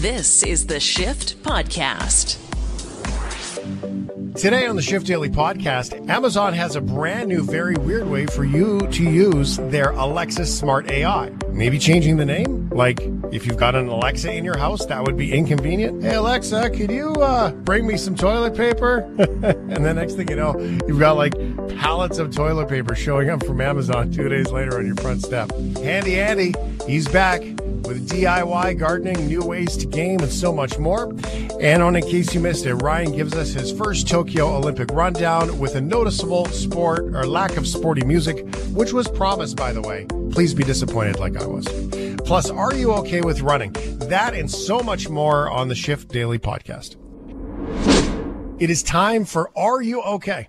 This is the Shift Podcast. Today on the Shift Daily podcast, Amazon has a brand new, very weird way for you to use their Alexa Smart AI. Maybe changing the name? Like, if you've got an Alexa in your house, that would be inconvenient. Hey, Alexa, could you uh, bring me some toilet paper? and the next thing you know, you've got like pallets of toilet paper showing up from Amazon two days later on your front step. Handy Andy, he's back with DIY gardening, new ways to game, and so much more. And on in case you missed it, Ryan gives us his first Tokyo Olympic rundown with a noticeable sport or lack of sporty music, which was promised, by the way. Please be disappointed like I was. Plus, are you okay with running? That and so much more on the Shift Daily podcast. It is time for Are You Okay?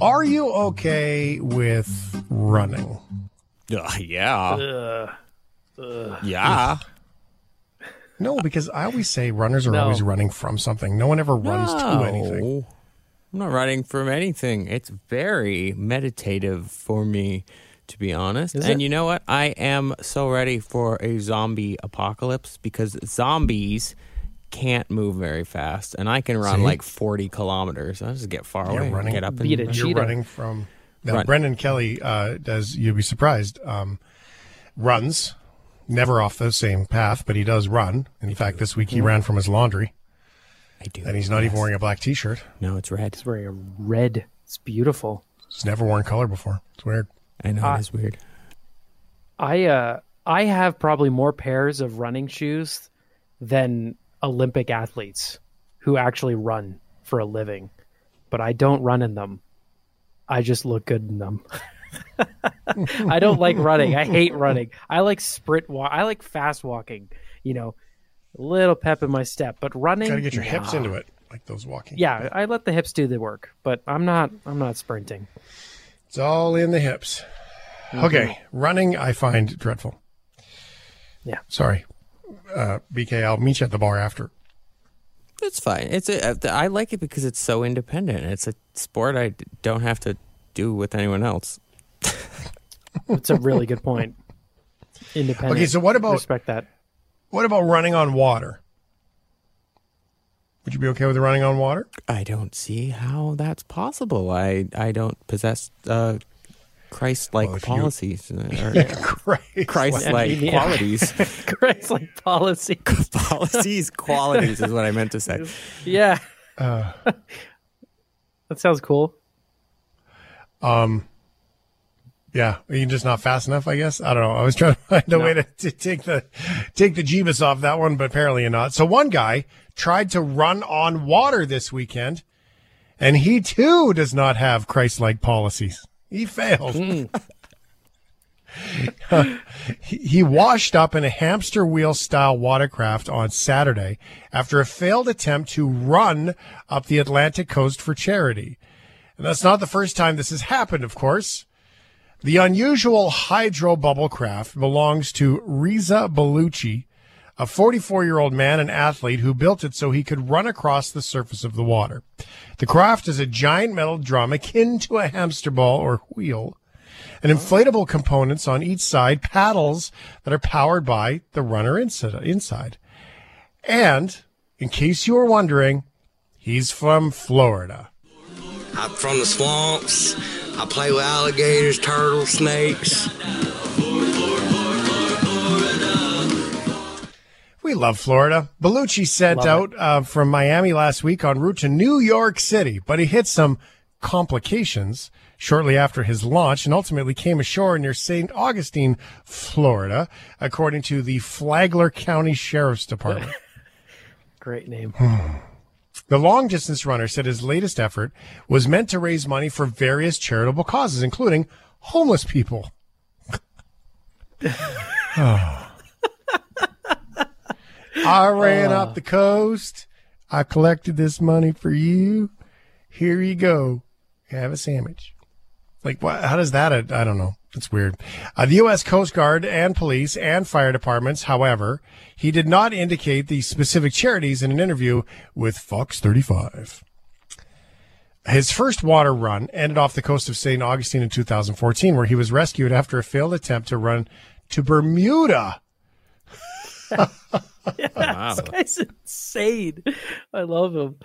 Are you okay with running? Uh, yeah. Yeah. No, because I always say runners are No. always running from something. No one ever runs to anything. No. I'm not running from anything. It's very meditative for me, to be honest. Is and it? you know what? I am so ready for a zombie apocalypse because zombies can't move very fast, and I can run See? like 40 kilometers. I just get far You're away, and running- get up, Beat and a You're running from. Now, Run. Brendan Kelly uh, does. You'd be surprised. Um, runs, never off the same path, but he does run. In fact, this week he ran from his laundry, I do. and he's not even wearing a black T-shirt. No, it's red. It's wearing a red. It's beautiful. He's never worn color before. It's weird. I know Uh, it's weird. I uh I have probably more pairs of running shoes than Olympic athletes who actually run for a living, but I don't run in them. I just look good in them. I don't like running. I hate running. I like sprint walk. I like fast walking. You know, a little pep in my step, but running. Got to get your hips into it, like those walking. Yeah, I let the hips do the work, but I'm not. I'm not sprinting. It's all in the hips. Okay, running I find dreadful. Yeah. Sorry, uh, BK. I'll meet you at the bar after. It's fine. It's a, I like it because it's so independent. It's a sport I don't have to do with anyone else. It's a really good point. Independent. Okay, so what about- respect that? What about running on water? Would you be okay with running on water? I don't see how that's possible. I I don't possess uh, Christ-like Well, if you- policies or Christ. Christ-like Yeah. qualities. Christ like policy. policies, qualities is what I meant to say. Yeah. Uh. that sounds cool. Um, Yeah, you're just not fast enough, I guess. I don't know. I was trying to find a way to, to take the take the Jeebus off that one, but apparently you're not. So one guy tried to run on water this weekend, and he too does not have Christ-like policies. He failed. Hmm. he, he washed up in a hamster wheel style watercraft on Saturday after a failed attempt to run up the Atlantic coast for charity. And that's not the first time this has happened, of course. The unusual hydro bubble craft belongs to Reza Baluchi, a 44 year old man and athlete who built it so he could run across the surface of the water. The craft is a giant metal drum akin to a hamster ball or wheel, and inflatable components on each side, paddles that are powered by the runner inside. And, in case you were wondering, he's from Florida. I'm from the swamps. I play with alligators, turtles, snakes. We love Florida. Baluchi set Love out uh, from Miami last week en route to New York City, but he hit some complications shortly after his launch and ultimately came ashore near St. Augustine, Florida, according to the Flagler County Sheriff's Department. Great name. The long distance runner said his latest effort was meant to raise money for various charitable causes, including homeless people. I ran up the coast. I collected this money for you. Here you go. Have a sandwich. Like, what, how does that? I don't know. It's weird. Uh, the U.S. Coast Guard and police and fire departments, however, he did not indicate the specific charities in an interview with Fox 35. His first water run ended off the coast of St. Augustine in 2014, where he was rescued after a failed attempt to run to Bermuda Wow. This guy's insane. I love him.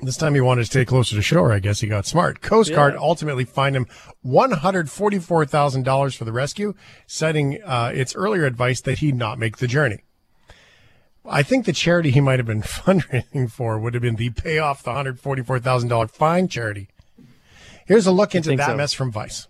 This time he wanted to stay closer to shore. I guess he got smart. Coast Guard Yeah. ultimately fined him $144,000 for the rescue, citing uh, its earlier advice that he not make the journey. I think the charity he might have been fundraising for would have been the pay off the $144,000 fine charity. Here's a look into that so. mess from Vice.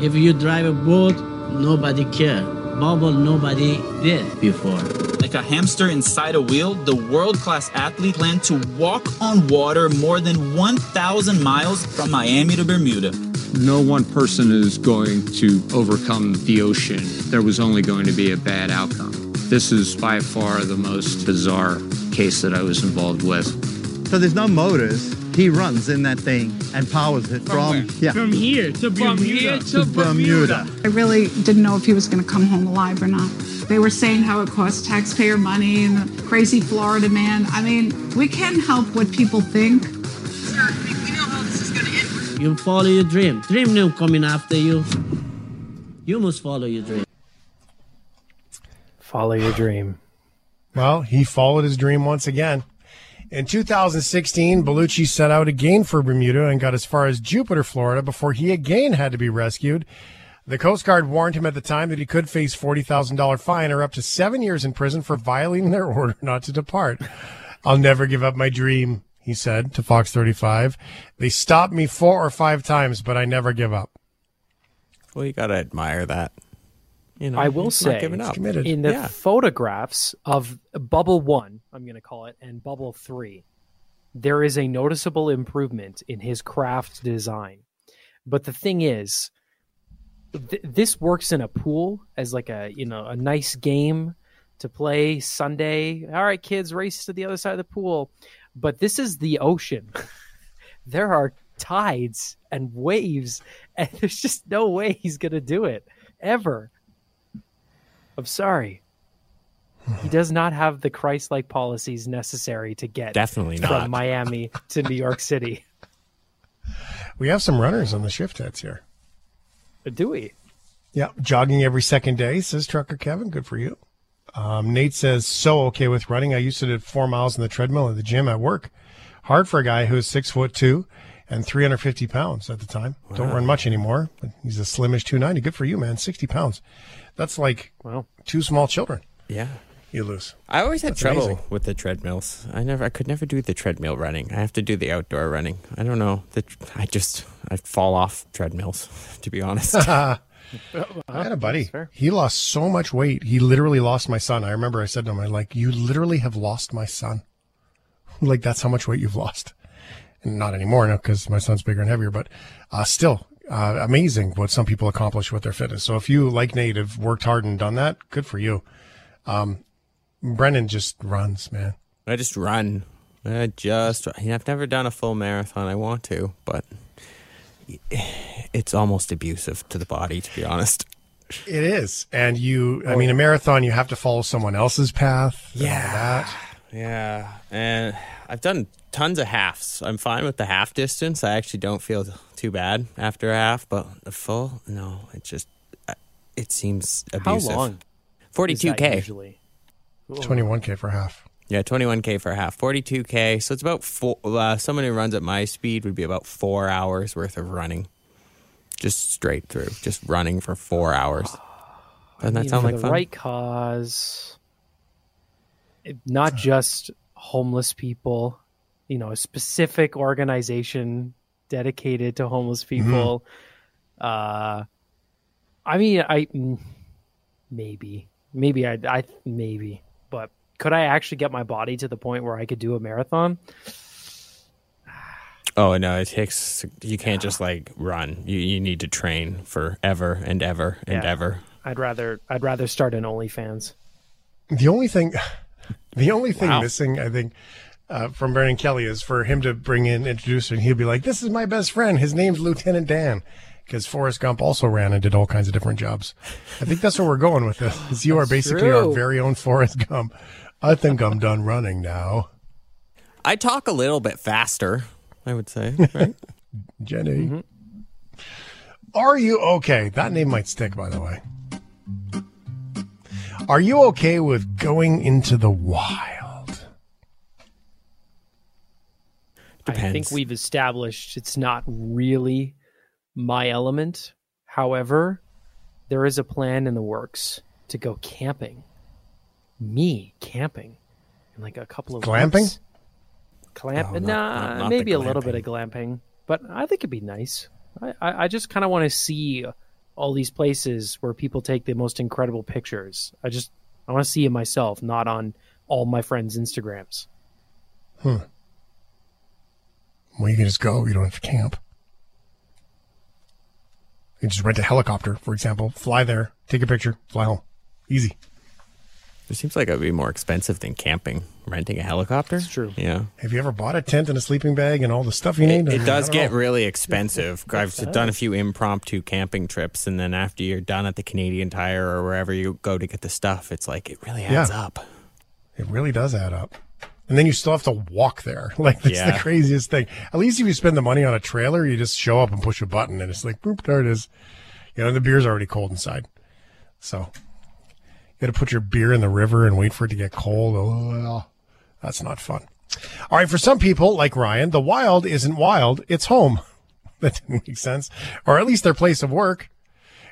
If you drive a boat, nobody care. Bubble, nobody did before. Like a hamster inside a wheel, the world class athlete planned to walk on water more than 1,000 miles from Miami to Bermuda. No one person is going to overcome the ocean. There was only going to be a bad outcome. This is by far the most bizarre case that I was involved with. So there's no motors. He runs in that thing and powers it from, yeah From here to Bermuda. to Bermuda. I really didn't know if he was going to come home alive or not. They were saying how it costs taxpayer money and the crazy Florida man. I mean, we can't help what people think. You follow your dream. Dream no coming after you. You must follow your dream. Follow your dream. Well, he followed his dream once again. In 2016, Baluchi set out again for Bermuda and got as far as Jupiter, Florida, before he again had to be rescued. The Coast Guard warned him at the time that he could face $40,000 fine or up to seven years in prison for violating their order not to depart. I'll never give up my dream, he said to Fox 35. They stopped me four or five times, but I never give up. Well, you gotta admire that. You know, I will say, giving up. committed. in the Yeah. photographs of Bubble One, I'm going to call it, and Bubble Three, there is a noticeable improvement in his craft design. But the thing is, th- this works in a pool as like a you know a nice game to play Sunday. All right, kids, race to the other side of the pool. But this is the ocean. there are tides and waves, and there's just no way he's going to do it ever. I'm sorry. He does not have the Christ-like policies necessary to get Definitely from not. Miami to New York City. We have some runners on the shift heads here. Do we? Yeah, jogging every second day, says Trucker Kevin. Good for you. Um, Nate says, so okay with running. I used to do four miles in the treadmill at the gym at work. Hard for a guy who's six foot two and 350 pounds at the time. Don't run much anymore, but he's a slimish 290. Good for you, man. 60 pounds. That's like Well, two small children Yeah. you lose. I always had That's trouble amazing. with the treadmills. I never, I could never do the treadmill running. I have to do the outdoor running. I don't know. The, I just, I fall off treadmills, to be honest. I had a buddy. He lost so much weight. He literally lost my son. I remember I said to him, I'm like, you literally have lost my son. like, that's how much weight you've lost. And not anymore now because my son's bigger and heavier, but uh, still uh, amazing what some people accomplish with their fitness. So if you, like Nate, have worked hard and done that, good for you. Um, Brennan just runs, man. I just run. I just, I've never done a full marathon. I want to, but it's almost abusive to the body, to be honest. It is. And you, I mean, a marathon, you have to follow someone else's path. Yeah. that. Yeah, and I've done tons of halves. I'm fine with the half distance. I actually don't feel too bad after a half, but the full, no, it just it seems abusive. how abusive. long? Forty-two k. Usually. 21K for half. Yeah, twenty-one k for a half. Forty-two k. So it's about four. Uh, someone who runs at my speed would be about four hours worth of running, just straight through, just running for four hours. Doesn't I that mean, sound for like the fun? right cause? It- Not just homeless people, you know, a specific organization dedicated to homeless Mm-hmm. people. Uh, I mean, I mm, maybe, maybe I, I maybe, but could I actually get my body to the point where I could do a marathon? Oh no, it takes. You can't just like run. You you need to train forever and ever and Yeah. ever. I'd rather, I'd rather start an OnlyFans. The only thing, the only thing Wow. missing, I think, uh, from Brennan Kelly is for him to bring in, introduce her, and he'll be like, "This is my best friend. His name's Lieutenant Dan." Because Forrest Gump also ran and did all kinds of different jobs. I think that's where we're going with this. Is you are basically our very own Forrest Gump. I think I'm done running now, I talk a little bit faster. I would say. Right? Jenny. Are you okay? That name might stick, by the way. Are you okay with going into the wild? I think we've established it's not really my element. However, there is a plan in the works to go camping. Me camping in like a couple of Glamping? weeks. Clamp? No, nah, not- not maybe a little bit of glamping, but I think it'd be nice. I, I, I just kind of want to see all these places where people take the most incredible pictures. I just I want to see it myself, not on all my friends' Instagrams. Hmm. Well, you can just go. You don't have to camp. You can just rent a helicopter, for example, fly there, take a picture, fly home. Easy. It seems like it would be more expensive than camping. Renting a helicopter. It's true. Yeah. Have you ever bought a tent and a sleeping bag and all the stuff you It, need? it I does don't get know. really expensive. I've done a few impromptu camping trips, and then after you're done at the Canadian Tire or wherever you go to get the stuff, it's like it really adds Yeah. up. It really does add up. And then you still have to walk there. Like that's the craziest thing. At least if you spend the money on a trailer, you just show up and push a button and it's like boop, there it is. You know, and the beer's already cold inside. So you gotta put your beer in the river and wait for it to get cold. Oh, that's not fun. All right, for some people, like Ryan, the wild isn't wild, it's home. That didn't make sense. Or at least their place of work.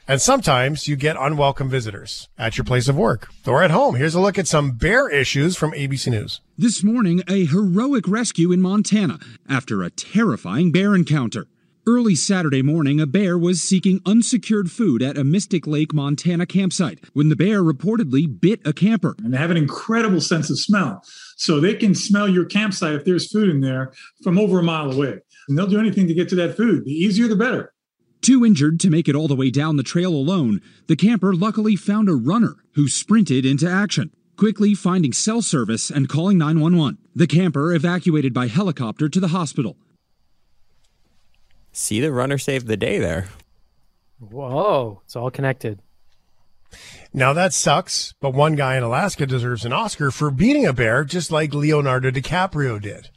And sometimes you get unwelcome visitors at your place of work or at home. Here's a look at some bear issues from ABC News. This morning, a heroic rescue in Montana after a terrifying bear encounter. Early Saturday morning, a bear was seeking unsecured food at a Mystic Lake, Montana campsite when the bear reportedly bit a camper. and they have an incredible sense of smell. So they can smell your campsite if there's food in there from over a mile away. And they'll do anything to get to that food. The easier, the better. Too injured to make it all the way down the trail alone, the camper luckily found a runner who sprinted into action, quickly finding cell service and calling 911. The camper evacuated by helicopter to the hospital. See, the runner saved the day there. Whoa, it's all connected. Now that sucks, but one guy in Alaska deserves an Oscar for beating a bear just like Leonardo DiCaprio did.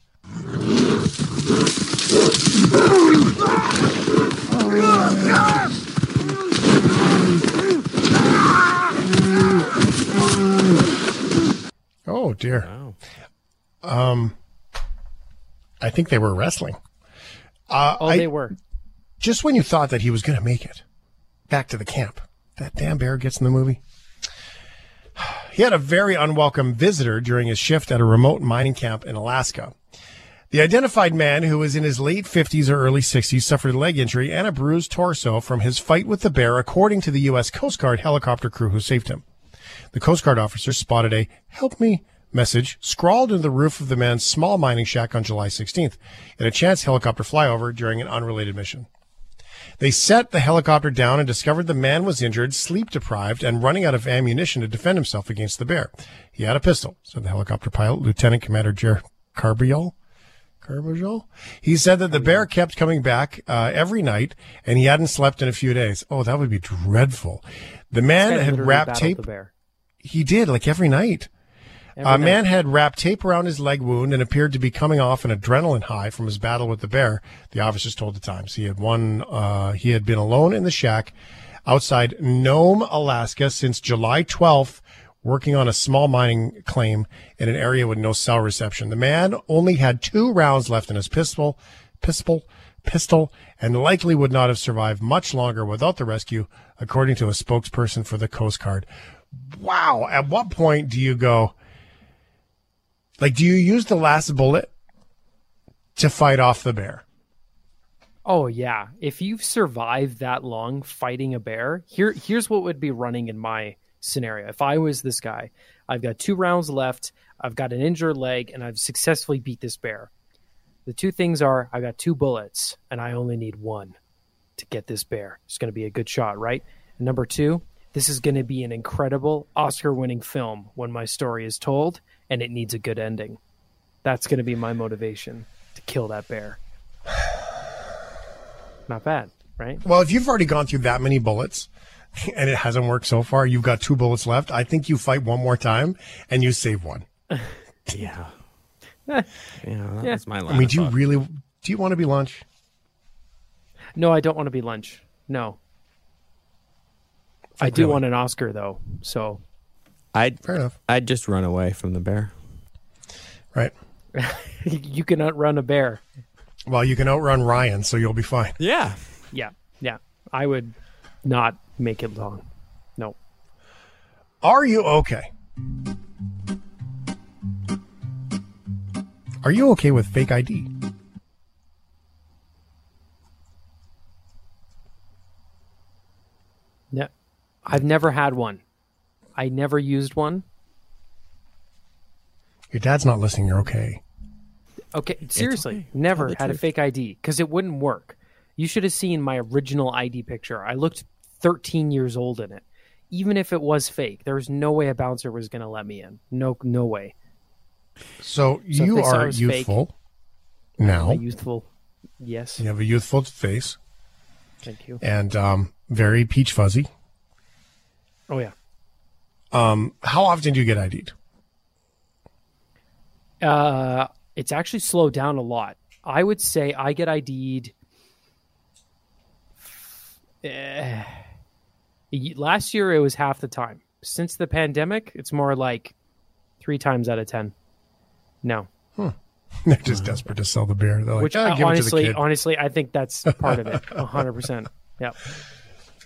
Oh dear. Wow. Um I think they were wrestling. Uh, Oh, I- they were. just when you thought that he was going to make it back to the camp, that damn bear gets in the movie. He had a very unwelcome visitor during his shift at a remote mining camp in Alaska. The identified man, who was in his late 50s or early 60s, suffered a leg injury and a bruised torso from his fight with the bear, according to the U.S. Coast Guard helicopter crew who saved him. The Coast Guard officer spotted a help me message scrawled into the roof of the man's small mining shack on July 16th in a chance helicopter flyover during an unrelated mission. They set the helicopter down and discovered the man was injured, sleep deprived, and running out of ammunition to defend himself against the bear. He had a pistol, said the helicopter pilot, Lieutenant Commander Jer Carbajal. He said that the bear kept coming back uh, every night, and he hadn't slept in a few days. Oh, that would be dreadful. The man had wrapped tape. He did, like every night. Every A night. man had wrapped tape around his leg wound and appeared to be coming off an adrenaline high from his battle with the bear. The officers told the Times he had one. Uh, he had been alone in the shack outside Nome, Alaska, since July 12th, working on a small mining claim in an area with no cell reception. The man only had two rounds left in his pistol, pistol, pistol, and likely would not have survived much longer without the rescue, according to a spokesperson for the Coast Guard. Wow! At what point do you go? Like, do you use the last bullet to fight off the bear? Oh yeah, if you've survived that long fighting a bear, here here's what would be running in my scenario. If I was this guy, I've got two rounds left, I've got an injured leg, and I've successfully beat this bear. The two things are I've got two bullets, and I only need one to get this bear. It's going to be a good shot, right? And number two, this is going to be an incredible Oscar-winning film when my story is told, and it needs a good ending. That's going to be my motivation to kill that bear. Not bad, right? Well, if you've already gone through that many bullets and it hasn't worked so far, you've got two bullets left. I think you fight one more time and you save one. Yeah. Yeah, that Yeah. my line. I mean, of do you really? Do you want to be lunch? No, I don't want to be lunch. No. I do Really? want an Oscar though. So I'd Fair enough. I'd just run away from the bear. Right. you can outrun a bear. Well, you can outrun Ryan, so you'll be fine. Yeah. Yeah, yeah. I would not make it long. No. Are you okay? Are you okay with fake ID? No, I've never had one. I never used one. Your dad's not listening. You're okay. Okay, seriously, okay. never Tell the had a fake ID because it wouldn't work. You should have seen my original ID picture. I looked 13 years old in it. Even if it was fake, there was no way a bouncer was going to let me in. No, no way. So, So you they saw it are was fake, youthful now. A youthful, yes. You have a youthful face Thank you. and um, very peach fuzzy. Oh yeah. Um, how often do you get ID'd? Uh, it's actually slowed down a lot. I would say I get ID'd. eh, last year it was half the time. Since the pandemic, it's more like three times out of ten. No, They're just desperate to sell the beer. They're like, which "Ah, uh, give to the honestly, kid." honestly, I think that's part of it. hundred percent. Yeah.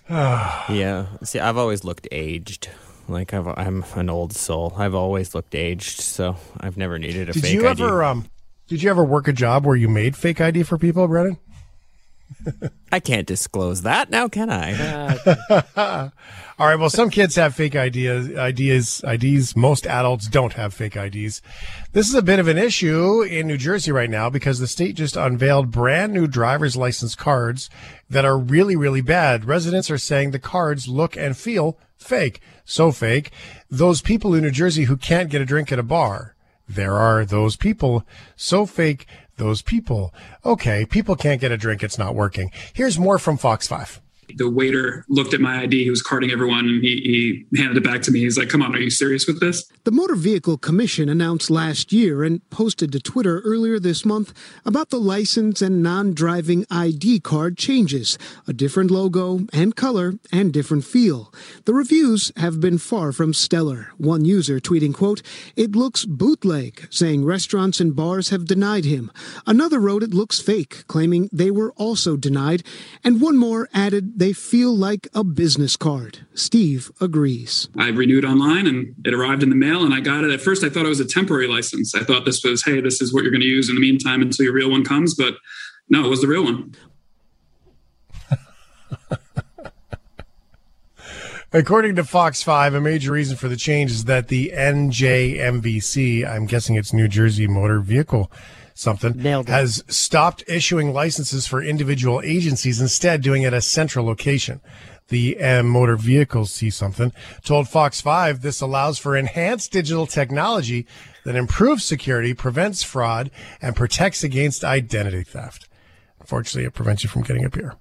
Yeah. See, I've always looked aged. Like I've, I'm an old soul. I've always looked aged, so I've never needed a Did fake you ID. um? Did you ever work a job where you made fake ID for people, Brennan? I can't disclose that now, can I? Uh, All right. Well, some kids have fake ideas, ideas, IDs. Most adults don't have fake IDs. This is a bit of an issue in New Jersey right now because the state just unveiled brand new driver's license cards that are really, really bad. Residents are saying the cards look and feel fake. So fake. Those people in New Jersey who can't get a drink at a bar. There are those people. So fake. Those people. Okay. People can't get a drink. It's not working. Here's more from Fox 5. The waiter looked at my ID. He was carding everyone, and he, he handed it back to me. He's like, "Come on, are you serious with this?" The Motor Vehicle Commission announced last year and posted to Twitter earlier this month about the license and non driving ID card changes a different logo and color and different feel. The reviews have been far from stellar. One user tweeting, quote, It looks bootleg, saying restaurants and bars have denied him. Another wrote it looks fake, claiming they were also denied. And one more added they feel like a business card. Steve agrees. I renewed online, and it arrived in the mail, and I got it. At first, I thought it was a temporary license. I thought this was, "Hey, this is what you're going to use in the meantime until your real one comes." But no, it was the real one. According to Fox 5, a major reason for the change is that the NJMVC, I'm guessing it's New Jersey Motor Vehicle something, has stopped issuing licenses for individual agencies, instead doing it at a central location. The M Motor Vehicles see something told Fox 5 this allows for enhanced digital technology that improves security, prevents fraud, and protects against identity theft. Unfortunately, it prevents you from getting a beer.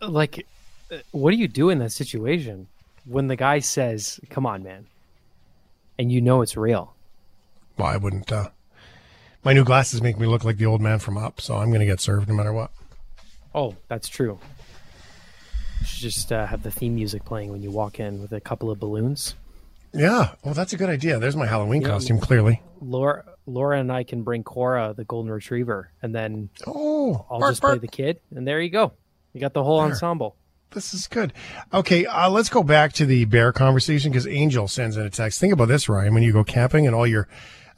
like, uh, what do you do in that situation when the guy says, "Come on, man," and you know it's real? Well, I wouldn't. Uh, my new glasses make me look like the old man from Up, so I'm going to get served no matter what. Oh, that's true. You should just uh, have the theme music playing when you walk in with a couple of balloons. Yeah. Well, that's a good idea. There's my Halloween Yeah. costume, clearly. Laura, Laura, and I can bring Cora, the golden retriever, and then oh, I'll bark, just play the kid, and there you go. You got the whole There. ensemble. This is good. Okay, uh, let's go back to the bear conversation because Angel sends in a text. Think about this, Ryan, when you go camping and all your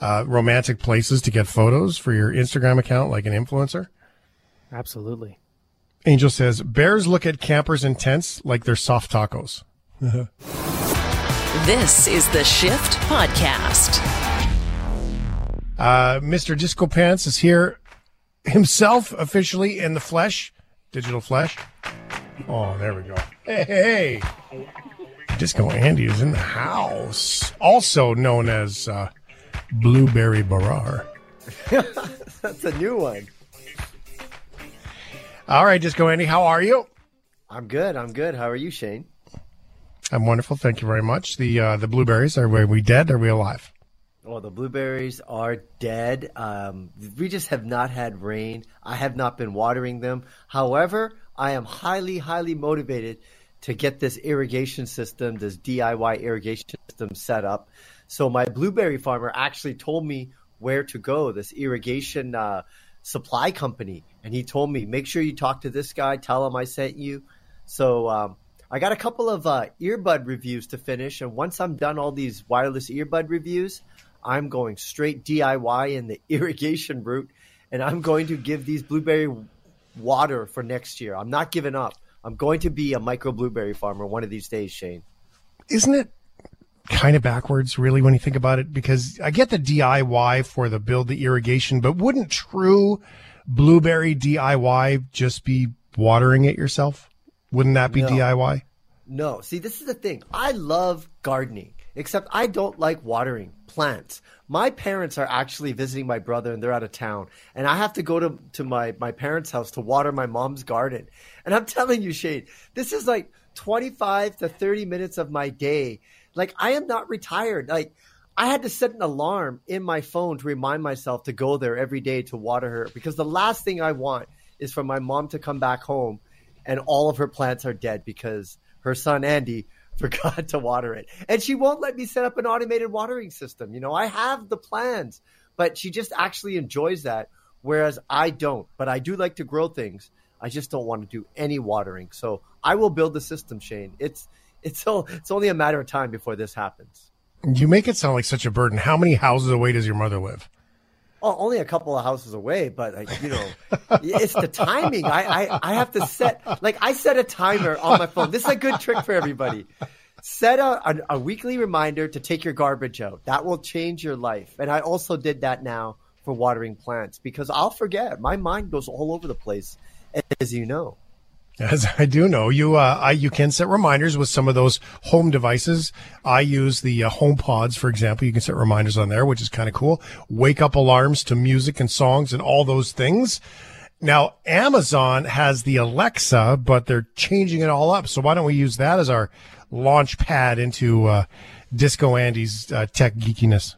uh, romantic places to get photos for your Instagram account like an influencer. Absolutely. Angel says, Bears look at campers in tents like they're soft tacos. This is the Shift Podcast. Uh, Mr. Disco Pants is here himself officially in the flesh, digital flesh. Oh, there we go. Hey, hey, hey. Disco Andy is in the house, also known as uh, Blueberry Barar. That's a new one. All right, Disco Andy, how are you? I'm good. I'm good. How are you, Shane? I'm wonderful. Thank you very much. The uh, the blueberries are we, we dead? Are we alive? Well, the blueberries are dead. Um, we just have not had rain. I have not been watering them. However, I am highly, highly motivated to get this irrigation system, this DIY irrigation system set up. So my blueberry farmer actually told me where to go, this irrigation uh, supply company. And he told me, make sure you talk to this guy, tell him I sent you. So um, I got a couple of uh, earbud reviews to finish. And once I'm done all these wireless earbud reviews, I'm going straight DIY in the irrigation route. And I'm going to give these blueberry water for next year. I'm not giving up. I'm going to be a micro blueberry farmer one of these days, Shane. Isn't it kind of backwards, really, when you think about it? Because I get the DIY for the build the irrigation, but wouldn't true blueberry DIY just be watering it yourself? Wouldn't that be No. DIY? No, see, this is the thing. I love gardening, except I don't like watering plants. My parents are actually visiting my brother and they're out of town. And I have to go to, to my, my parents' house to water my mom's garden. And I'm telling you, Shane, this is like 25 to 30 minutes of my day. Like, I am not retired. Like, I had to set an alarm in my phone to remind myself to go there every day to water her because the last thing I want is for my mom to come back home and all of her plants are dead because her son Andy forgot to water it. And she won't let me set up an automated watering system. You know, I have the plans, but she just actually enjoys that, whereas I don't. But I do like to grow things. I just don't want to do any watering. So I will build the system, Shane. It's it's o- it's only a matter of time before this happens. You make it sound like such a burden. How many houses away does your mother live? Oh, only a couple of houses away, but like, you know, it's the timing. I, I, I have to set, like, I set a timer on my phone. This is a good trick for everybody. Set a, a, a weekly reminder to take your garbage out. That will change your life. And I also did that now for watering plants because I'll forget. My mind goes all over the place, as you know. As I do know, you uh, I, you can set reminders with some of those home devices. I use the uh, Home Pods, for example. You can set reminders on there, which is kind of cool. Wake up alarms to music and songs and all those things. Now, Amazon has the Alexa, but they're changing it all up. So why don't we use that as our launch pad into uh, Disco Andy's uh, tech geekiness?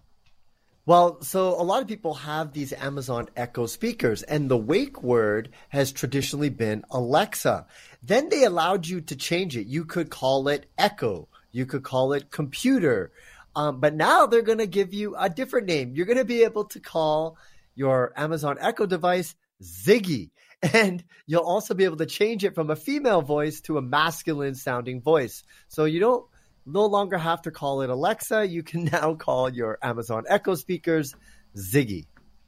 Well, so a lot of people have these Amazon Echo speakers, and the wake word has traditionally been Alexa. Then they allowed you to change it. You could call it Echo, you could call it computer. Um, but now they're going to give you a different name. You're going to be able to call your Amazon Echo device Ziggy. And you'll also be able to change it from a female voice to a masculine sounding voice. So you don't no longer have to call it Alexa. You can now call your Amazon Echo speakers Ziggy.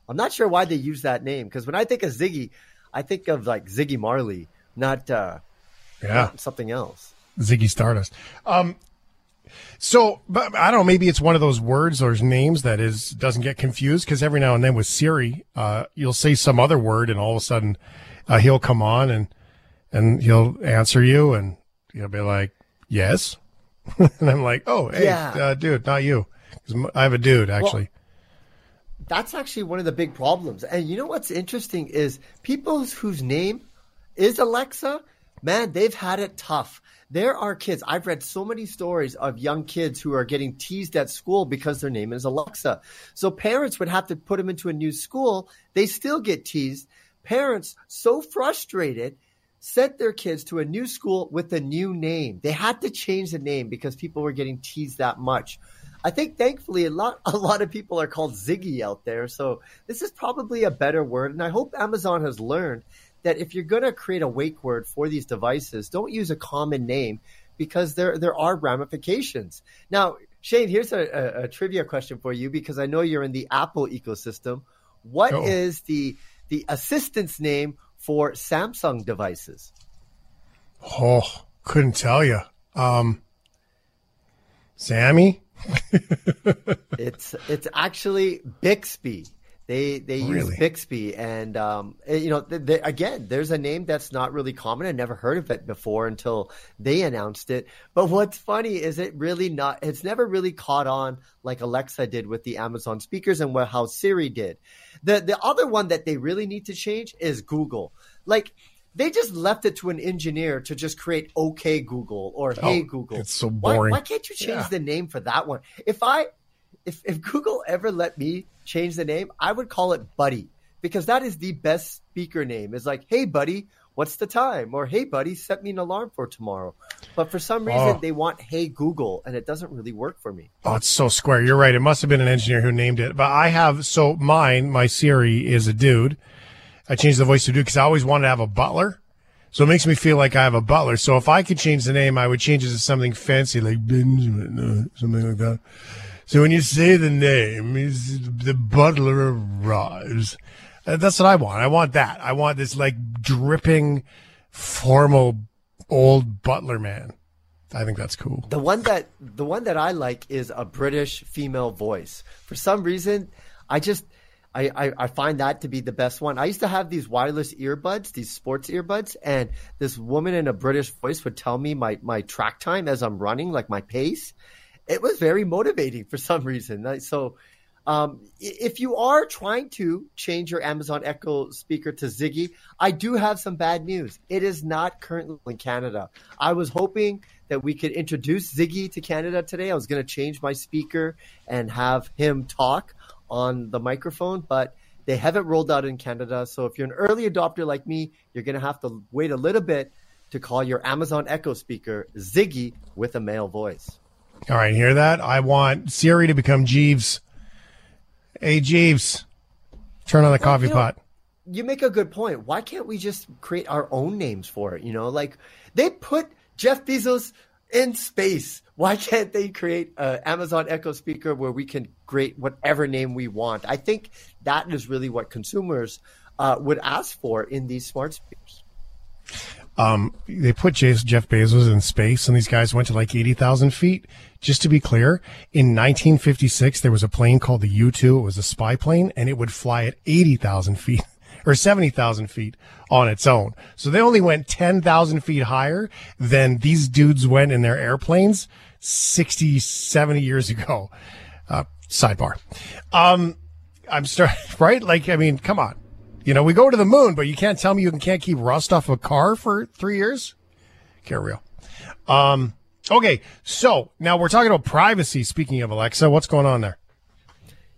I'm not sure why they use that name because when I think of Ziggy, I think of like Ziggy Marley, not uh, Yeah. not something else. Ziggy Stardust. Um, so, but I don't know. Maybe it's one of those words or names that is doesn't get confused because every now and then with Siri, uh, you'll say some other word and all of a sudden uh, he'll come on and and he'll answer you and you'll be like, "Yes," and I'm like, "Oh, hey, Yeah. uh, dude, not you." 'Cause m- I have a dude actually. That's actually one of the big problems. And you know what's interesting is people whose name is Alexa, man, they've had it tough. There are kids, I've read so many stories of young kids who are getting teased at school because their name is Alexa. So parents would have to put them into a new school. They still get teased. Parents, so frustrated, sent their kids to a new school with a new name. They had to change the name because people were getting teased that much. I think thankfully a lot a lot of people are called Ziggy out there. So this is probably a better word. And I hope Amazon has learned that if you're gonna create a wake word for these devices, don't use a common name because there there are ramifications. Now, Shane, here's a, a, a trivia question for you because I know you're in the Apple ecosystem. What oh. is Oh. the the assistance name for Samsung devices? Oh, couldn't tell you. Um, Sammy. it's it's actually Bixby. They they use Bixby, and um, eh, you know, th th again, there's a name that's not really common. I never heard of it before until they announced it. But what's funny is it really not. It's never really caught on like Alexa did with the Amazon speakers and what how Siri did. The the other one that they really need to change is Google. Like they just left it to an engineer to just create OK Google or Hey Oh, Google. it's so Why- boring. Why, can't you change Yeah. the name for that one? If I if if Google ever let me change the name, I would call it Buddy because that is the best speaker name. It's like, hey buddy, what's the time? Or hey, buddy, set me an alarm for tomorrow. But for some reason, Oh. they want hey Google, and it doesn't really work for me. Oh, it's so square. You're right. It must have been an engineer who named it. But I have so mine, my Siri is a dude. I changed the voice to dude because I always wanted to have a butler. So it makes me feel like I have a butler. So if I could change the name, I would change it to something fancy like Benjamin, uh, something like that. So when you say the name, the butler arrives. Uh, That's what I want. I want that. I want this like dripping, formal, old butler man. I think that's cool. The one that the one that I like is a British female voice. For some reason, I just I, I, I find that to be the best one. I used to have these wireless earbuds, these sports earbuds, and this woman in a British voice would tell me my, my track time as I'm running, like my pace. It was very motivating for some reason. So um, if you are trying to change your Amazon Echo speaker to Ziggy, I do have some bad news. It is not currently in Canada. I was hoping that we could introduce Ziggy to Canada today. I was going to change my speaker and have him talk on the microphone, but they haven't rolled out in Canada. So if you're an early adopter like me, you're going to have to wait a little bit to call your Amazon Echo speaker Ziggy with a male voice. All right, hear that? I want Siri to become Jeeves. Hey, Jeeves, turn on the coffee you know- pot. you make a good point. Why can't we just create our own names for it? You know, like they put Jeff Bezos in space. Why can't they create an Amazon Echo speaker where we can create whatever name we want? I think that is really what consumers uh, would ask for in these smart speakers. Um, they put Jeff Bezos in space, and these guys went to like eighty thousand feet. Just to be clear, in 1956 there was a plane called the U-2. It was a spy plane, and it would fly at eighty thousand feet or seventy thousand feet on its own. So they only went ten thousand feet higher than these dudes went in their airplanes 60, 70 years ago. Uh, sidebar. Um, I'm start right. Like, I mean, come on. You know, we go to the moon, but you can't tell me you can't keep rust off a car for three years. Get real. Um, okay, so now we're talking about privacy. Speaking of Alexa, what's going on there?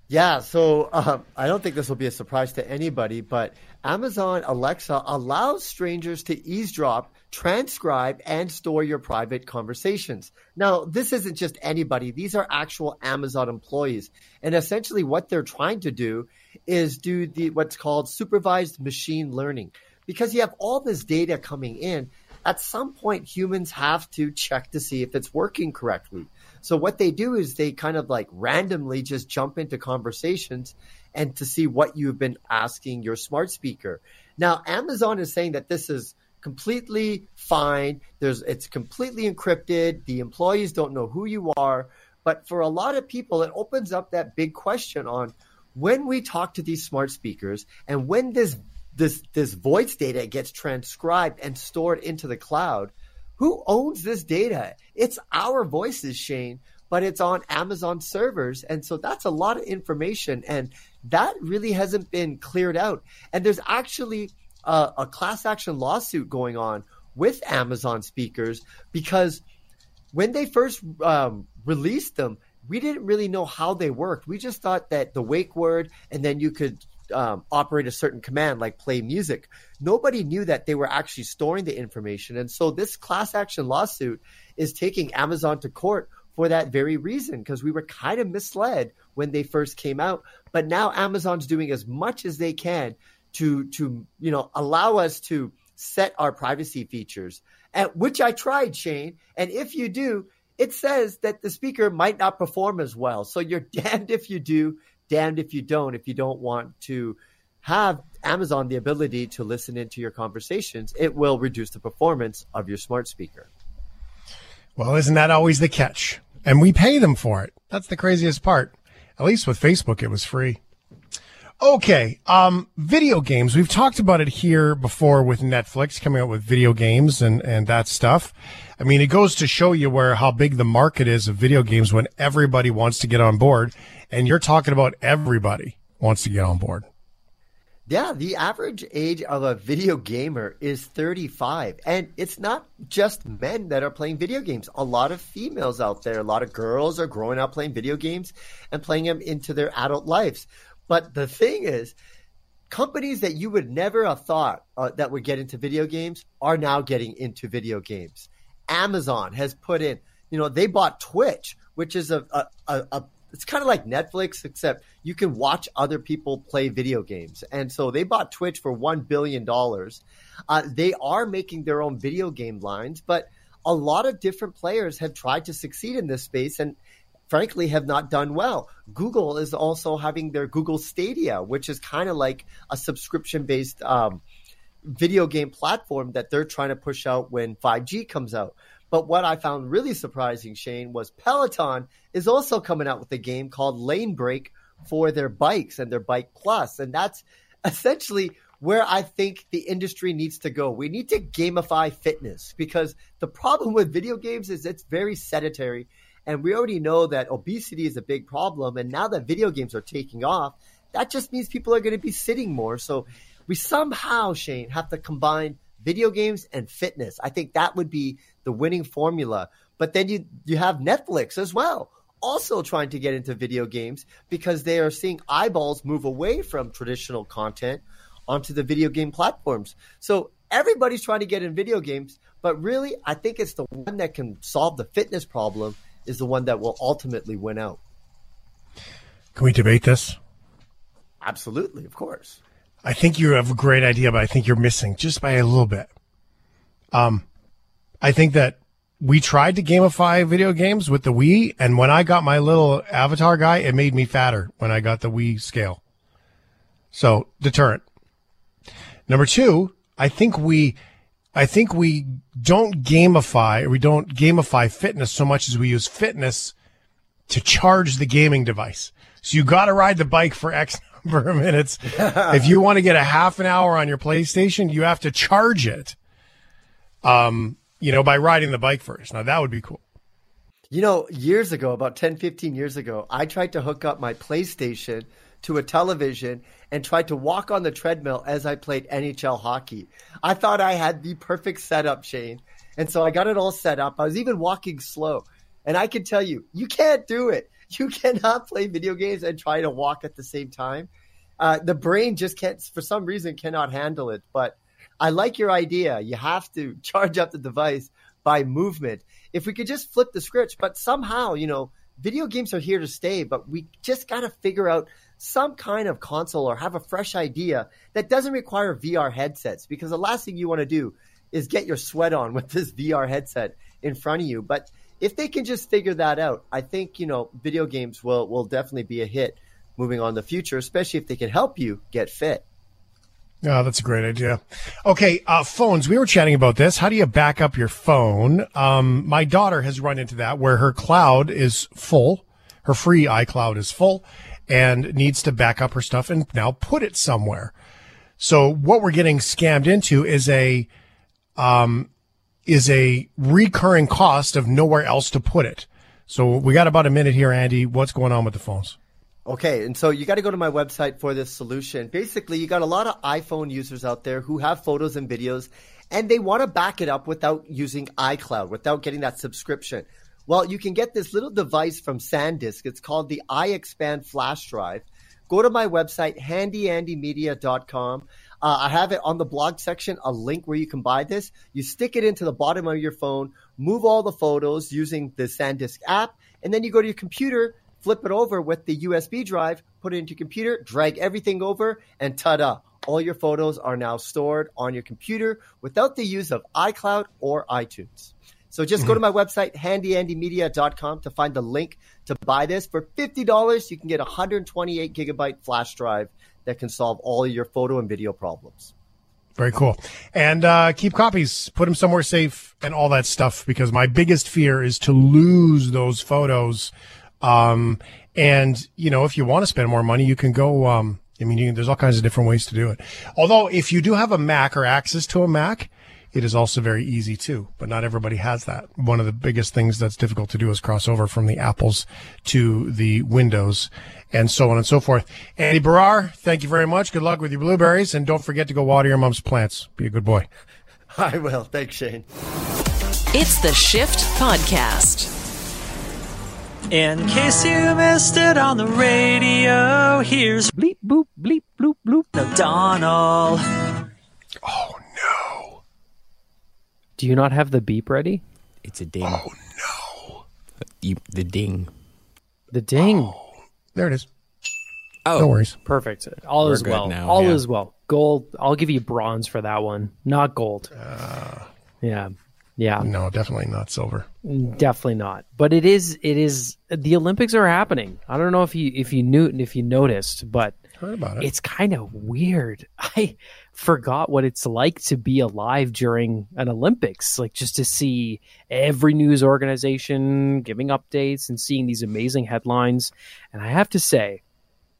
Yeah, so uh, I don't think this will be a surprise to anybody, but Amazon Alexa allows strangers to eavesdrop, transcribe, and store your private conversations. Now, this isn't just anybody, these are actual Amazon employees. And essentially, what they're trying to do is do the what's called supervised machine learning. Because you have all this data coming in, at some point humans have to check to see if it's working correctly. So what they do is they kind of like randomly just jump into conversations and to see what you've been asking your smart speaker. Now Amazon is saying that this is completely fine. There's it's completely encrypted. The employees don't know who you are, but for a lot of people it opens up that big question on when we talk to these smart speakers and when this this this voice data gets transcribed and stored into the cloud, who owns this data? It's our voices, Shane, but it's on Amazon servers. And so that's a lot of information. And that really hasn't been cleared out. And there's actually a, a class action lawsuit going on with Amazon speakers because when they first um, released them, we didn't really know how they worked. We just thought that the wake word and then you could um, operate a certain command like play music. Nobody knew that they were actually storing the information. And so this class action lawsuit is taking Amazon to court for that very reason because we were kind of misled when they first came out. But now Amazon's doing as much as they can to to you know allow us to set our privacy features, at which I tried, Shane. And if you do, it says that the speaker might not perform as well. So you're damned if you do, damned if you don't. If you don't want to have Amazon the ability to listen into your conversations, it will reduce the performance of your smart speaker. Well, isn't that always the catch? And we pay them for it. That's the craziest part. At least with Facebook, it was free. Okay, um, video games. We've talked about it here before with Netflix coming out with video games and, and that stuff. I mean, it goes to show you where how big the market is of video games when everybody wants to get on board. And you're talking about everybody wants to get on board. Yeah, the average age of a video gamer is 35. And it's not just men that are playing video games. A lot of females out there, a lot of girls are growing up playing video games and playing them into their adult lives. But the thing is, companies that you would never have thought uh, that would get into video games are now getting into video games. Amazon has put in, you know, they bought Twitch, which is a, a, a, a it's kind of like Netflix, except you can watch other people play video games. And so they bought Twitch for $1 billion. Uh, they are making their own video game lines, but a lot of different players have tried to succeed in this space and frankly have not done well. Google is also having their Google Stadia, which is kind of like a subscription based um, video game platform that they're trying to push out when 5G comes out. But what I found really surprising, Shane, was Peloton is also coming out with a game called Lane Break for their bikes and their Bike Plus. And that's essentially where I think the industry needs to go. We need to gamify fitness because the problem with video games is it's very sedentary. And we already know that obesity is a big problem. And now that video games are taking off, that just means people are going to be sitting more. So we somehow, Shane, have to combine video games and fitness. I think that would be the winning formula. But then you you have Netflix as well, also trying to get into video games because they are seeing eyeballs move away from traditional content onto the video game platforms. So everybody's trying to get in video games, but really I think it's the one that can solve the fitness problem is the one that will ultimately win out. Can we debate this? Absolutely, of course. I think you have a great idea, but I think you're missing just by a little bit. Um, I think that we tried to gamify video games with the Wii, and when I got my little avatar guy, it made me fatter when I got the Wii scale. So deterrent. Number two, I think we, I think we don't gamify, we don't gamify fitness so much as we use fitness to charge the gaming device. So you got to ride the bike for X number of minutes. if you want to get a half an hour on your PlayStation, you have to charge it. Um, you know, by riding the bike first. Now that would be cool. You know, years ago, about 10, 15 years ago, I tried to hook up my PlayStation to a television and tried to walk on the treadmill as I played NHL hockey. I thought I had the perfect setup, Shane. And so I got it all set up. I was even walking slow. And I can tell you, you can't do it. You cannot play video games and try to walk at the same time. Uh, the brain just can't, for some reason, cannot handle it. But I like your idea. You have to charge up the device by movement. If we could just flip the script, but somehow, you know, video games are here to stay, but we just got to figure out some kind of console or have a fresh idea that doesn't require VR headsets because the last thing you want to do is get your sweat on with this VR headset in front of you. But if they can just figure that out, I think, you know, video games will, will definitely be a hit moving on the future, especially if they can help you get fit. Oh, that's a great idea. Okay, uh, phones. We were chatting about this. How do you back up your phone? Um, my daughter has run into that where her cloud is full, her free iCloud is full, and needs to back up her stuff and now put it somewhere. So what we're getting scammed into is a um, is a recurring cost of nowhere else to put it. So we got about a minute here, Andy. What's going on with the phones? Okay, and so you got to go to my website for this solution. Basically, you got a lot of iPhone users out there who have photos and videos, and they want to back it up without using iCloud, without getting that subscription. Well, you can get this little device from SanDisk. It's called the iXpand flash drive. Go to my website, handyandymedia.com. Uh, I have it on the blog section, a link where you can buy this. You stick it into the bottom of your phone, move all the photos using the SanDisk app, and then you go to your computer flip it over with the USB drive, put it into your computer, drag everything over, and ta-da! All your photos are now stored on your computer without the use of iCloud or iTunes. So just go to my website, handyandymedia.com to find the link to buy this. For $50, you can get a 128 gigabyte flash drive that can solve all your photo and video problems. Very cool. And uh, keep copies, put them somewhere safe, and all that stuff. Because my biggest fear is to lose those photos um, and you know, if you want to spend more money, you can go. Um, I mean, you, there's all kinds of different ways to do it. Although, if you do have a Mac or access to a Mac, it is also very easy too. But not everybody has that. One of the biggest things that's difficult to do is cross over from the Apples to the Windows, and so on and so forth. Andy Baryer, thank you very much. Good luck with your blueberries, and don't forget to go water your mom's plants. Be a good boy. I will. Thanks, Shane. It's the Shift Podcast. In case you missed it on the radio, here's bleep boop bleep bloop bloop O'Donnell. Oh, Do you not have the beep ready? It's a ding. Oh no. You, the ding. The ding. Oh, There it is. Oh, No worries. Perfect. All We're is good well. now, All yeah. is well. Gold. I'll give you bronze for that one. Not gold. Uh, yeah. Yeah. No, definitely not silver. Definitely not. But it is. It is. The Olympics are happening. I don't know if you if you knew if you noticed, but Heard about it. it's kind of weird. I forgot what it's like to be alive during an Olympics, like just to see every news organization giving updates and seeing these amazing headlines. And I have to say,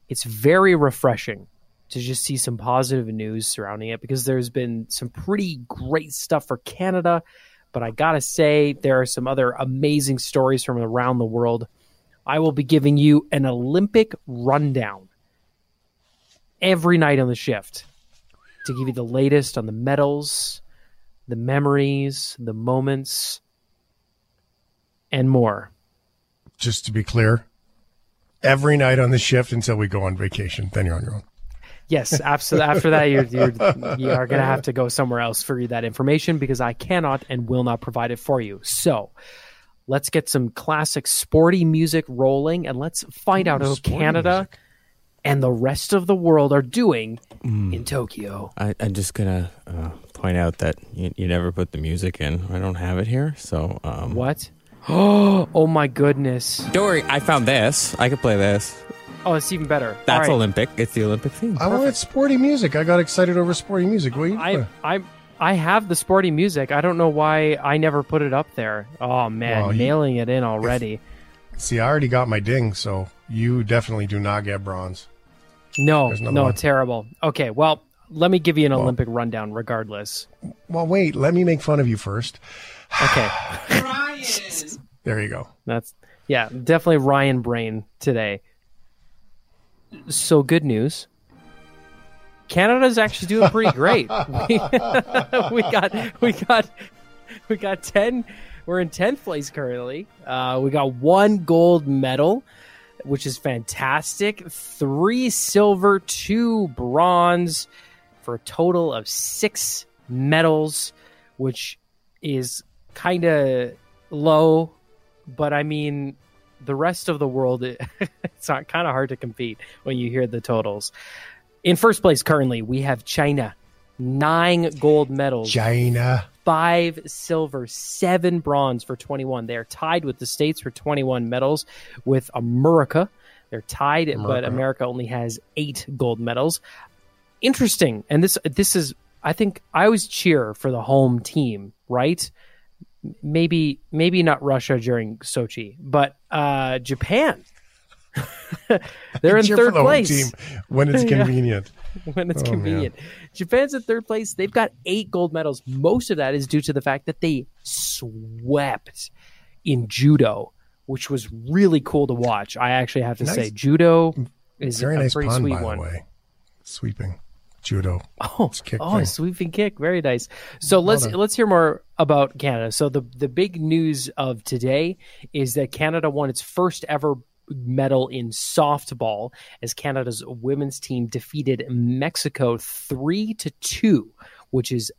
it's very refreshing to just see some positive news surrounding it because there's been some pretty great stuff for Canada. But I gotta say, there are some other amazing stories from around the world. I will be giving you an Olympic rundown every night on the shift to give you the latest on the medals, the memories, the moments, and more. Just to be clear, every night on the shift until we go on vacation. Then you're on your own. Yes, absolutely. After that, you're, you're you are going to have to go somewhere else for that information because I cannot and will not provide it for you. So, let's get some classic sporty music rolling, and let's find out Ooh, how sporty Canada and the rest of the world are doing Mm. in Tokyo. I, I'm just gonna uh, point out that you, you never put the music in. I don't have it here, so um, What? Oh my goodness! Don't worry, I found this. I could play this. Oh, it's even better. That's All right. Olympic. It's the Olympic theme. I wanted sporty music. I got excited over sporty music. What are you I I I have the sporty music. I don't know why I never put it up there. Oh man, Well, you- nailing it in already. See, I already got my ding, so you definitely do not get bronze. No, no, one. terrible. Okay, well, let me give you an Well- Olympic rundown regardless. Well, wait. Let me make fun of you first. Okay. Ryan. There you go. That's yeah, definitely Ryan Brain today. So good news. Canada's actually doing pretty great. we, we got we got we got 10 we're in 10th place currently. Uh, we got one gold medal, which is fantastic. 3 silver, 2 bronze for a total of 6 medals, which is kind of low, but I mean, the rest of the world, it's not kind of hard to compete when you hear the totals. In first place currently, we have China, nine gold medals, China. Five silver, seven bronze for 21. They are tied with the States for 21 medals, with America. They're tied, but America. America only has eight gold medals. Interesting, and this this is I think I always cheer for the home team, right? Maybe maybe not Russia during Sochi, but uh, Japan. They're in third place when it's Yeah. convenient. when it's Oh, man. convenient. Japan's in third place. They've got eight gold medals. Most of that is due to the fact that they swept in judo, which was really cool to watch. I actually have to say, judo is Very a nice pretty pun, sweet by one. the way. Sweeping. Judo. Oh, kick oh, thing. sweeping kick, very nice. So Well let's done. let's hear more about Canada. So the the big news of today is that Canada won its first ever medal in softball as Canada's women's team defeated Mexico three to two, which is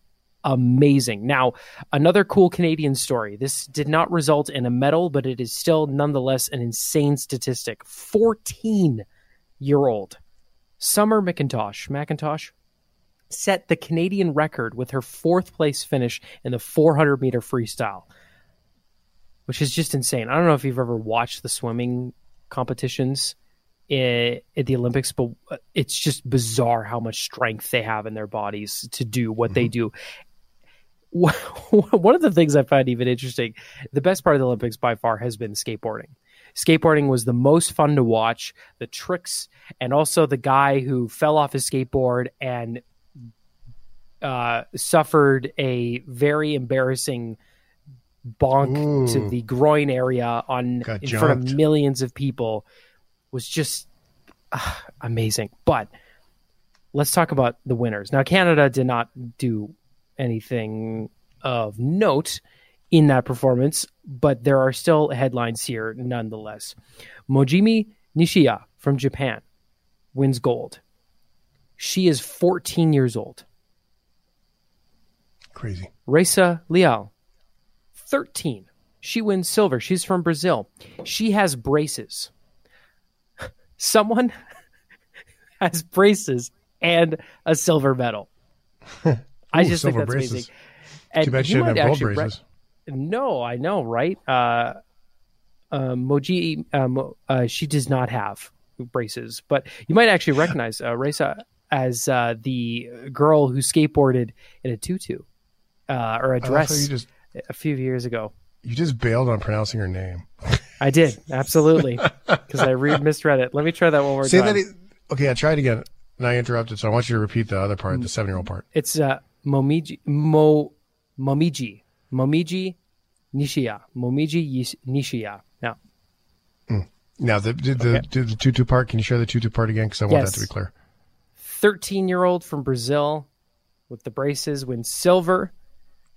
amazing. Now, another cool Canadian story. This did not result in a medal, but it is still nonetheless an insane statistic. Fourteen year old Summer McIntosh, McIntosh set the Canadian record with her fourth place finish in the 400 meter freestyle, which is just insane. I don't know if you've ever watched the swimming competitions at the Olympics, but it's just bizarre how much strength they have in their bodies to do what they do. One of the things I find even interesting, the best part of the Olympics by far has been skateboarding. Skateboarding was the most fun to watch. The tricks, and also the guy who fell off his skateboard and uh, suffered a very embarrassing bonk to the groin area on Got in front of millions of people was just ah, amazing. But let's talk about the winners. Now, Canada did not do anything of note in that performance, but there are still headlines here nonetheless. Mojimi Nishiya from Japan wins gold. She is 14 years old. Crazy. Rayssa Leal, 13. She wins silver. She's from Brazil. She has braces. Someone has braces and a silver medal. I just think that's braces. amazing. And Too bad she didn't have actually braces. no, I know, right? Uh, uh, Moji, Mo- uh, she does not have braces, but you might actually recognize uh, Rayssa as uh, the girl who skateboarded in a tutu uh, or a how dress you just- a few years ago. You just bailed on pronouncing her name. I did absolutely because I re- misread it. Let me try that one more Say time. that. It, okay, I tried again. And I interrupted, so I want you to repeat the other part, the seven-year-old part. It's uh, Momiji Mo Momiji Momiji Nishiya Momiji Nishiya. Now, Now, the the, the, Okay. the, the tutu part. Can you share the tutu part again? Because I want Yes. that to be clear. thirteen-year-old from Brazil with the braces wins silver.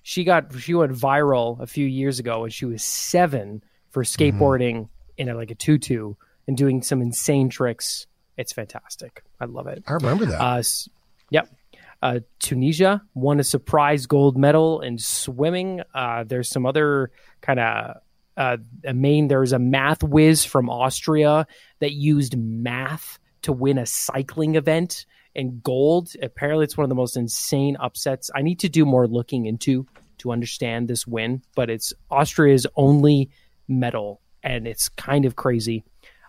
She got she went viral a few years ago when she was seven for skateboarding in a, like a tutu and doing some insane tricks. It's fantastic. I love it. I remember that. Uh, yep. Uh, Tunisia won a surprise gold medal in swimming. Uh, there's some other kind of uh, a main. There's a math whiz from Austria that used math to win a cycling event and gold. Apparently, it's one of the most insane upsets. I need to do more looking into to understand this win, but it's Austria's only medal, and it's kind of crazy.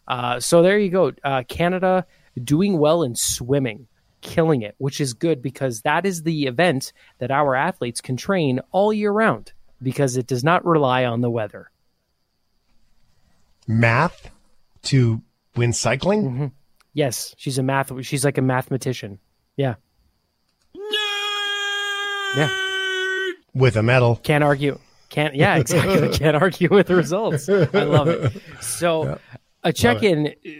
Uh, so there you go. Uh, Canada doing well in swimming, killing it, which is good because that is the event that our athletes can train all year round because it does not rely on the weather. Math to win cycling. Mm-hmm. Yes, she's a math. She's like a mathematician. Yeah. Yeah. with a medal. Can't argue. Can't. Yeah, exactly. Can't argue with the results. I love it. So, a check in uh,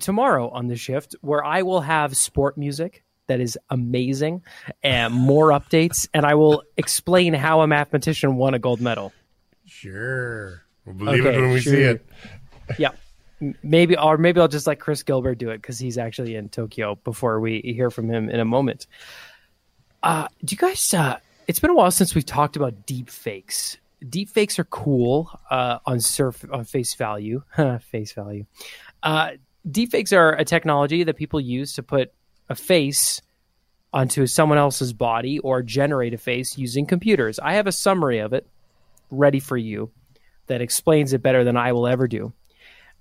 tomorrow on the shift where I will have sport music that is amazing and more updates, and I will explain how a mathematician won a gold medal. Sure. We'll believe it when we see it. Yeah. Maybe, or maybe I'll just let Chris Gilbert do it because he's actually in Tokyo before we hear from him in a moment. Uh, do you guys, uh, it's been a while since we've talked about deep fakes. Deep fakes are cool uh, on surf on face value. face value. Uh, deep fakes are a technology that people use to put a face onto someone else's body or generate a face using computers. I have a summary of it ready for you that explains it better than I will ever do.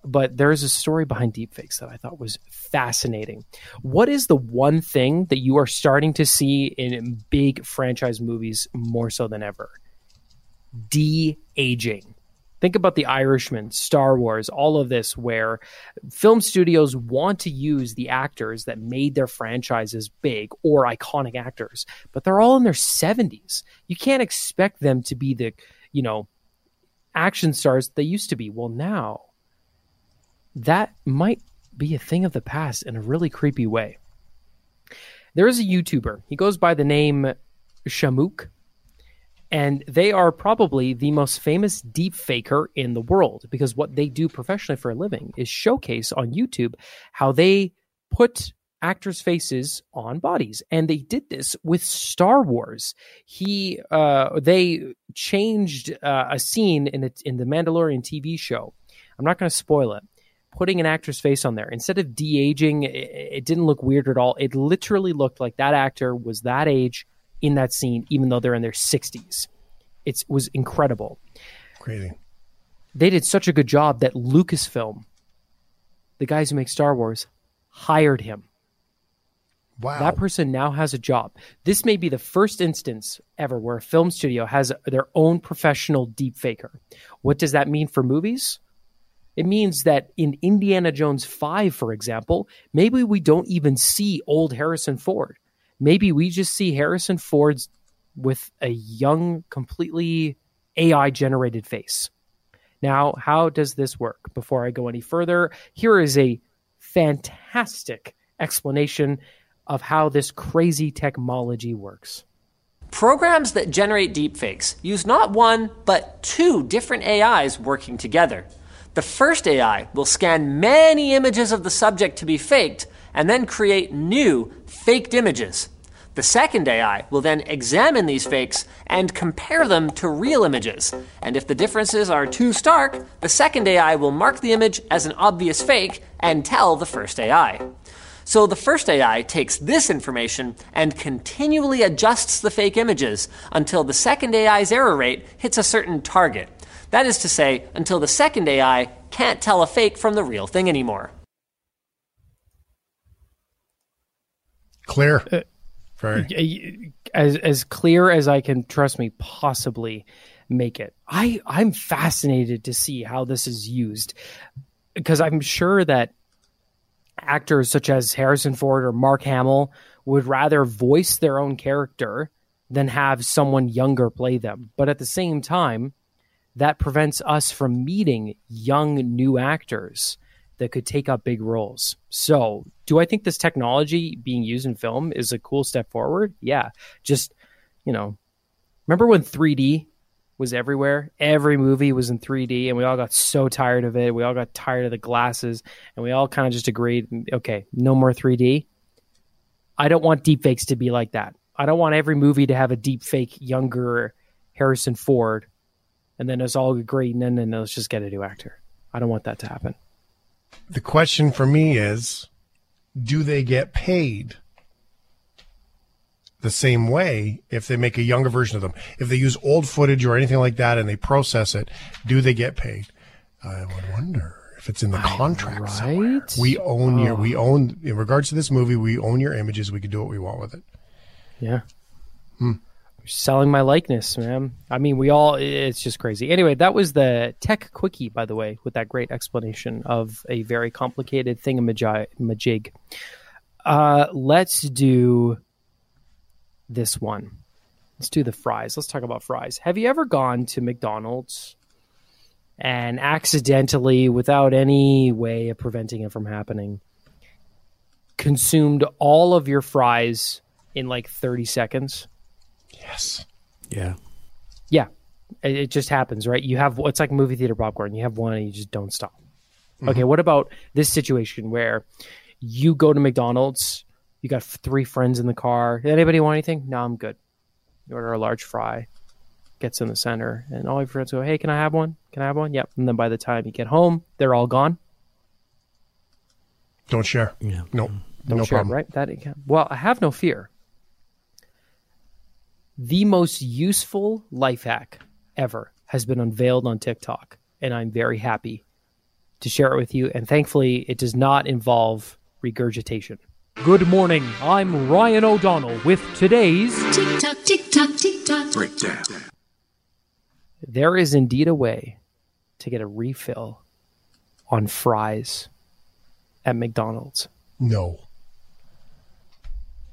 But there's a story behind deepfakes that I thought was fascinating. What is the one thing that you are starting to see in big franchise movies more so than ever? De aging. Think about The Irishman, Star Wars, all of this, where film studios want to use the actors that made their franchises big or iconic actors, but they're all in their 70s. You can't expect them to be the, you know, action stars they used to be. Well, now that might be a thing of the past in a really creepy way. There is a YouTuber. He goes by the name Shamook, and they are probably the most famous deep faker in the world because what they do professionally for a living is showcase on YouTube how they put actors' faces on bodies, and they did this with Star Wars. He, uh, they changed uh, a scene in in the Mandalorian TV show. I'm not going to spoil it. Putting an actor's face on there instead of de aging, it, it didn't look weird at all. It literally looked like that actor was that age in that scene, even though they're in their 60s. It was incredible. Crazy. They did such a good job that Lucasfilm, the guys who make Star Wars, hired him. Wow. That person now has a job. This may be the first instance ever where a film studio has their own professional deep faker. What does that mean for movies? It means that in Indiana Jones 5, for example, maybe we don't even see old Harrison Ford. Maybe we just see Harrison Ford's with a young, completely AI generated face. Now, how does this work? Before I go any further, here is a fantastic explanation of how this crazy technology works. Programs that generate deepfakes use not one, but two different AIs working together. The first AI will scan many images of the subject to be faked and then create new, faked images. The second AI will then examine these fakes and compare them to real images. And if the differences are too stark, the second AI will mark the image as an obvious fake and tell the first AI. So the first AI takes this information and continually adjusts the fake images until the second AI's error rate hits a certain target. That is to say, until the second AI can't tell a fake from the real thing anymore. Clear. Uh, Very. as as clear as I can trust me possibly make it. I I'm fascinated to see how this is used because I'm sure that actors such as Harrison Ford or Mark Hamill would rather voice their own character than have someone younger play them. But at the same time, that prevents us from meeting young new actors that could take up big roles. So, do I think this technology being used in film is a cool step forward? Yeah. Just, you know, remember when 3D was everywhere? Every movie was in 3D and we all got so tired of it. We all got tired of the glasses and we all kind of just agreed, okay, no more 3D. I don't want deepfakes to be like that. I don't want every movie to have a deepfake younger Harrison Ford and then it's all no, no, no, let's just get a new actor. I don't want that to happen. The question for me is do they get paid the same way if they make a younger version of them? If they use old footage or anything like that and they process it, do they get paid? I would wonder if it's in the contract. somewhere. We own your, we own, in regards to this movie, we own your images. We can do what we want with it. Yeah. Hmm. Selling my likeness, man. I mean, we all, it's just crazy. Anyway, that was the tech quickie, by the way, with that great explanation of a very complicated thingamajig. Uh, let's do this one. Let's do the fries. Let's talk about fries. Have you ever gone to McDonald's and accidentally, without any way of preventing it from happening, consumed all of your fries in like 30 seconds? Yes. Yeah. Yeah. It, it just happens, right? You have it's like movie theater popcorn. You have one and you just don't stop. Okay, Mhm. what about this situation where you go to McDonald's, you got three friends in the car. Anybody want anything? No, I'm good. You order a large fry, gets in the center, and all your friends go, Hey, can I have one? Can I have one? Yep. And then by the time you get home, they're all gone. Don't share. Yeah. Nope. Don't no share, problem. right? That well, I have no fear. The most useful life hack ever has been unveiled on TikTok, and I'm very happy to share it with you. And thankfully, it does not involve regurgitation. Good morning. I'm Ryan O'Donnell with today's Tick tock, tick tock, tick. Breakdown. There is indeed a way to get a refill on fries at McDonald's. No.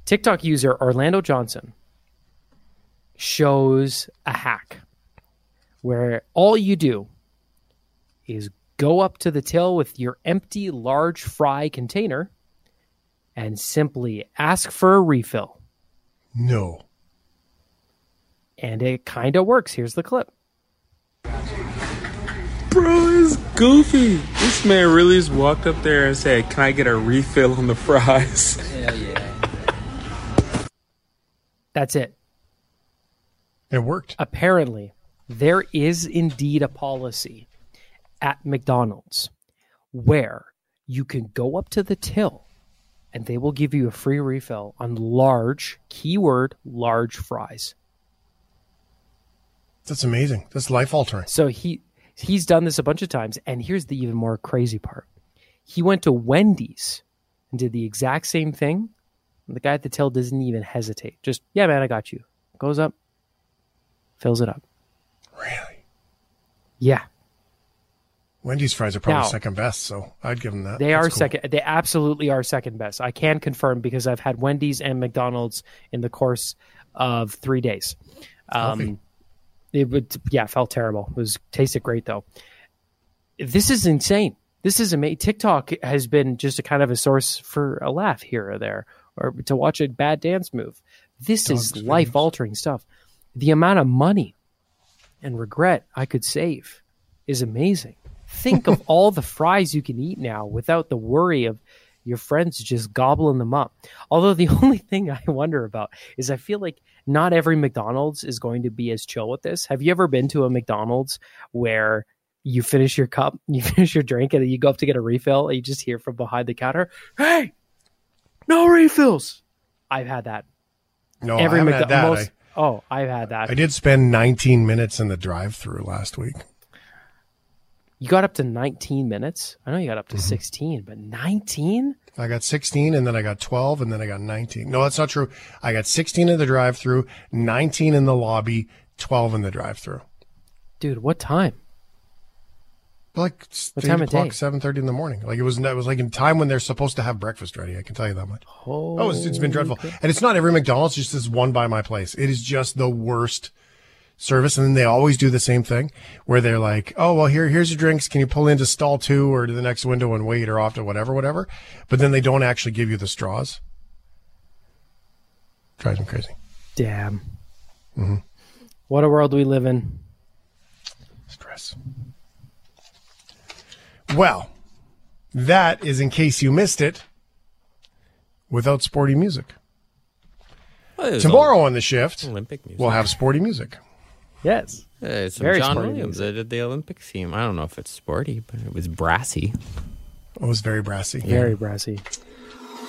TikTok user Orlando Johnson shows a hack where all you do is go up to the till with your empty large fry container and simply ask for a refill. No. And it kind of works. Here's the clip. Bro, it's goofy. This man really just walked up there and said, Can I get a refill on the fries? Hell yeah. That's it. It worked. Apparently, there is indeed a policy at McDonald's where you can go up to the till and they will give you a free refill on large, keyword, large fries. That's amazing. That's life altering. So he he's done this a bunch of times and here's the even more crazy part. He went to Wendy's and did the exact same thing. The guy at the till doesn't even hesitate. Just, yeah, man, I got you. Goes up, fills it up. Really? Yeah. Wendy's fries are probably Now- second best, so I'd give them that. They That's are cool. second. They absolutely are second best. I can confirm because I've had Wendy's and McDonald's in the course of three days. Um, it would, yeah, felt terrible. It was tasted great though. This is insane. This is amazing. TikTok has been just a kind of a source for a laugh here or there, or to watch a bad dance move. This is life altering stuff. The amount of money and regret I could save is amazing. Think of all the fries you can eat now without the worry of your friends just gobbling them up. Although the only thing I wonder about is I feel like not every McDonald's is going to be as chill with this. Have you ever been to a McDonald's where you finish your cup, you finish your drink, and then you go up to get a refill, and you just hear from behind the counter, "Hey, no refills." I've had that. No, I haven't had that. most- oh, I've had that. I did spend 19 minutes in the drive-through last week. You got up to 19 minutes. I know you got up to Mm-hmm. 16, but 19? I got 16 and then I got 12 and then I got 19. No, that's not true. I got 16 in the drive-through, 19 in the lobby, 12 in the drive-through. Dude, what time? Like What eight o'clock, seven thirty in the morning. Like it was, it was like in time when they're supposed to have breakfast ready. I can tell you that much. Oh, it's, it's been dreadful, and it's not every McDonald's. Just this one by my place. It is just the worst service, and then they always do the same thing where they're like, "Oh, well, here, here's your drinks. Can you pull into stall two or to the next window and wait, or off to whatever, whatever?" But then they don't actually give you the straws. Drives me crazy. Damn. hmm What a world we live in. Stress. Well, that is in case you missed it. Without sporty music. Well, Tomorrow on the shift, Olympic music. we'll have sporty music. Yes. Uh, some Very John sporty Williams. They did the Olympic theme. I don't know if it's sporty, but it was brassy. It was very brassy. Very brassy.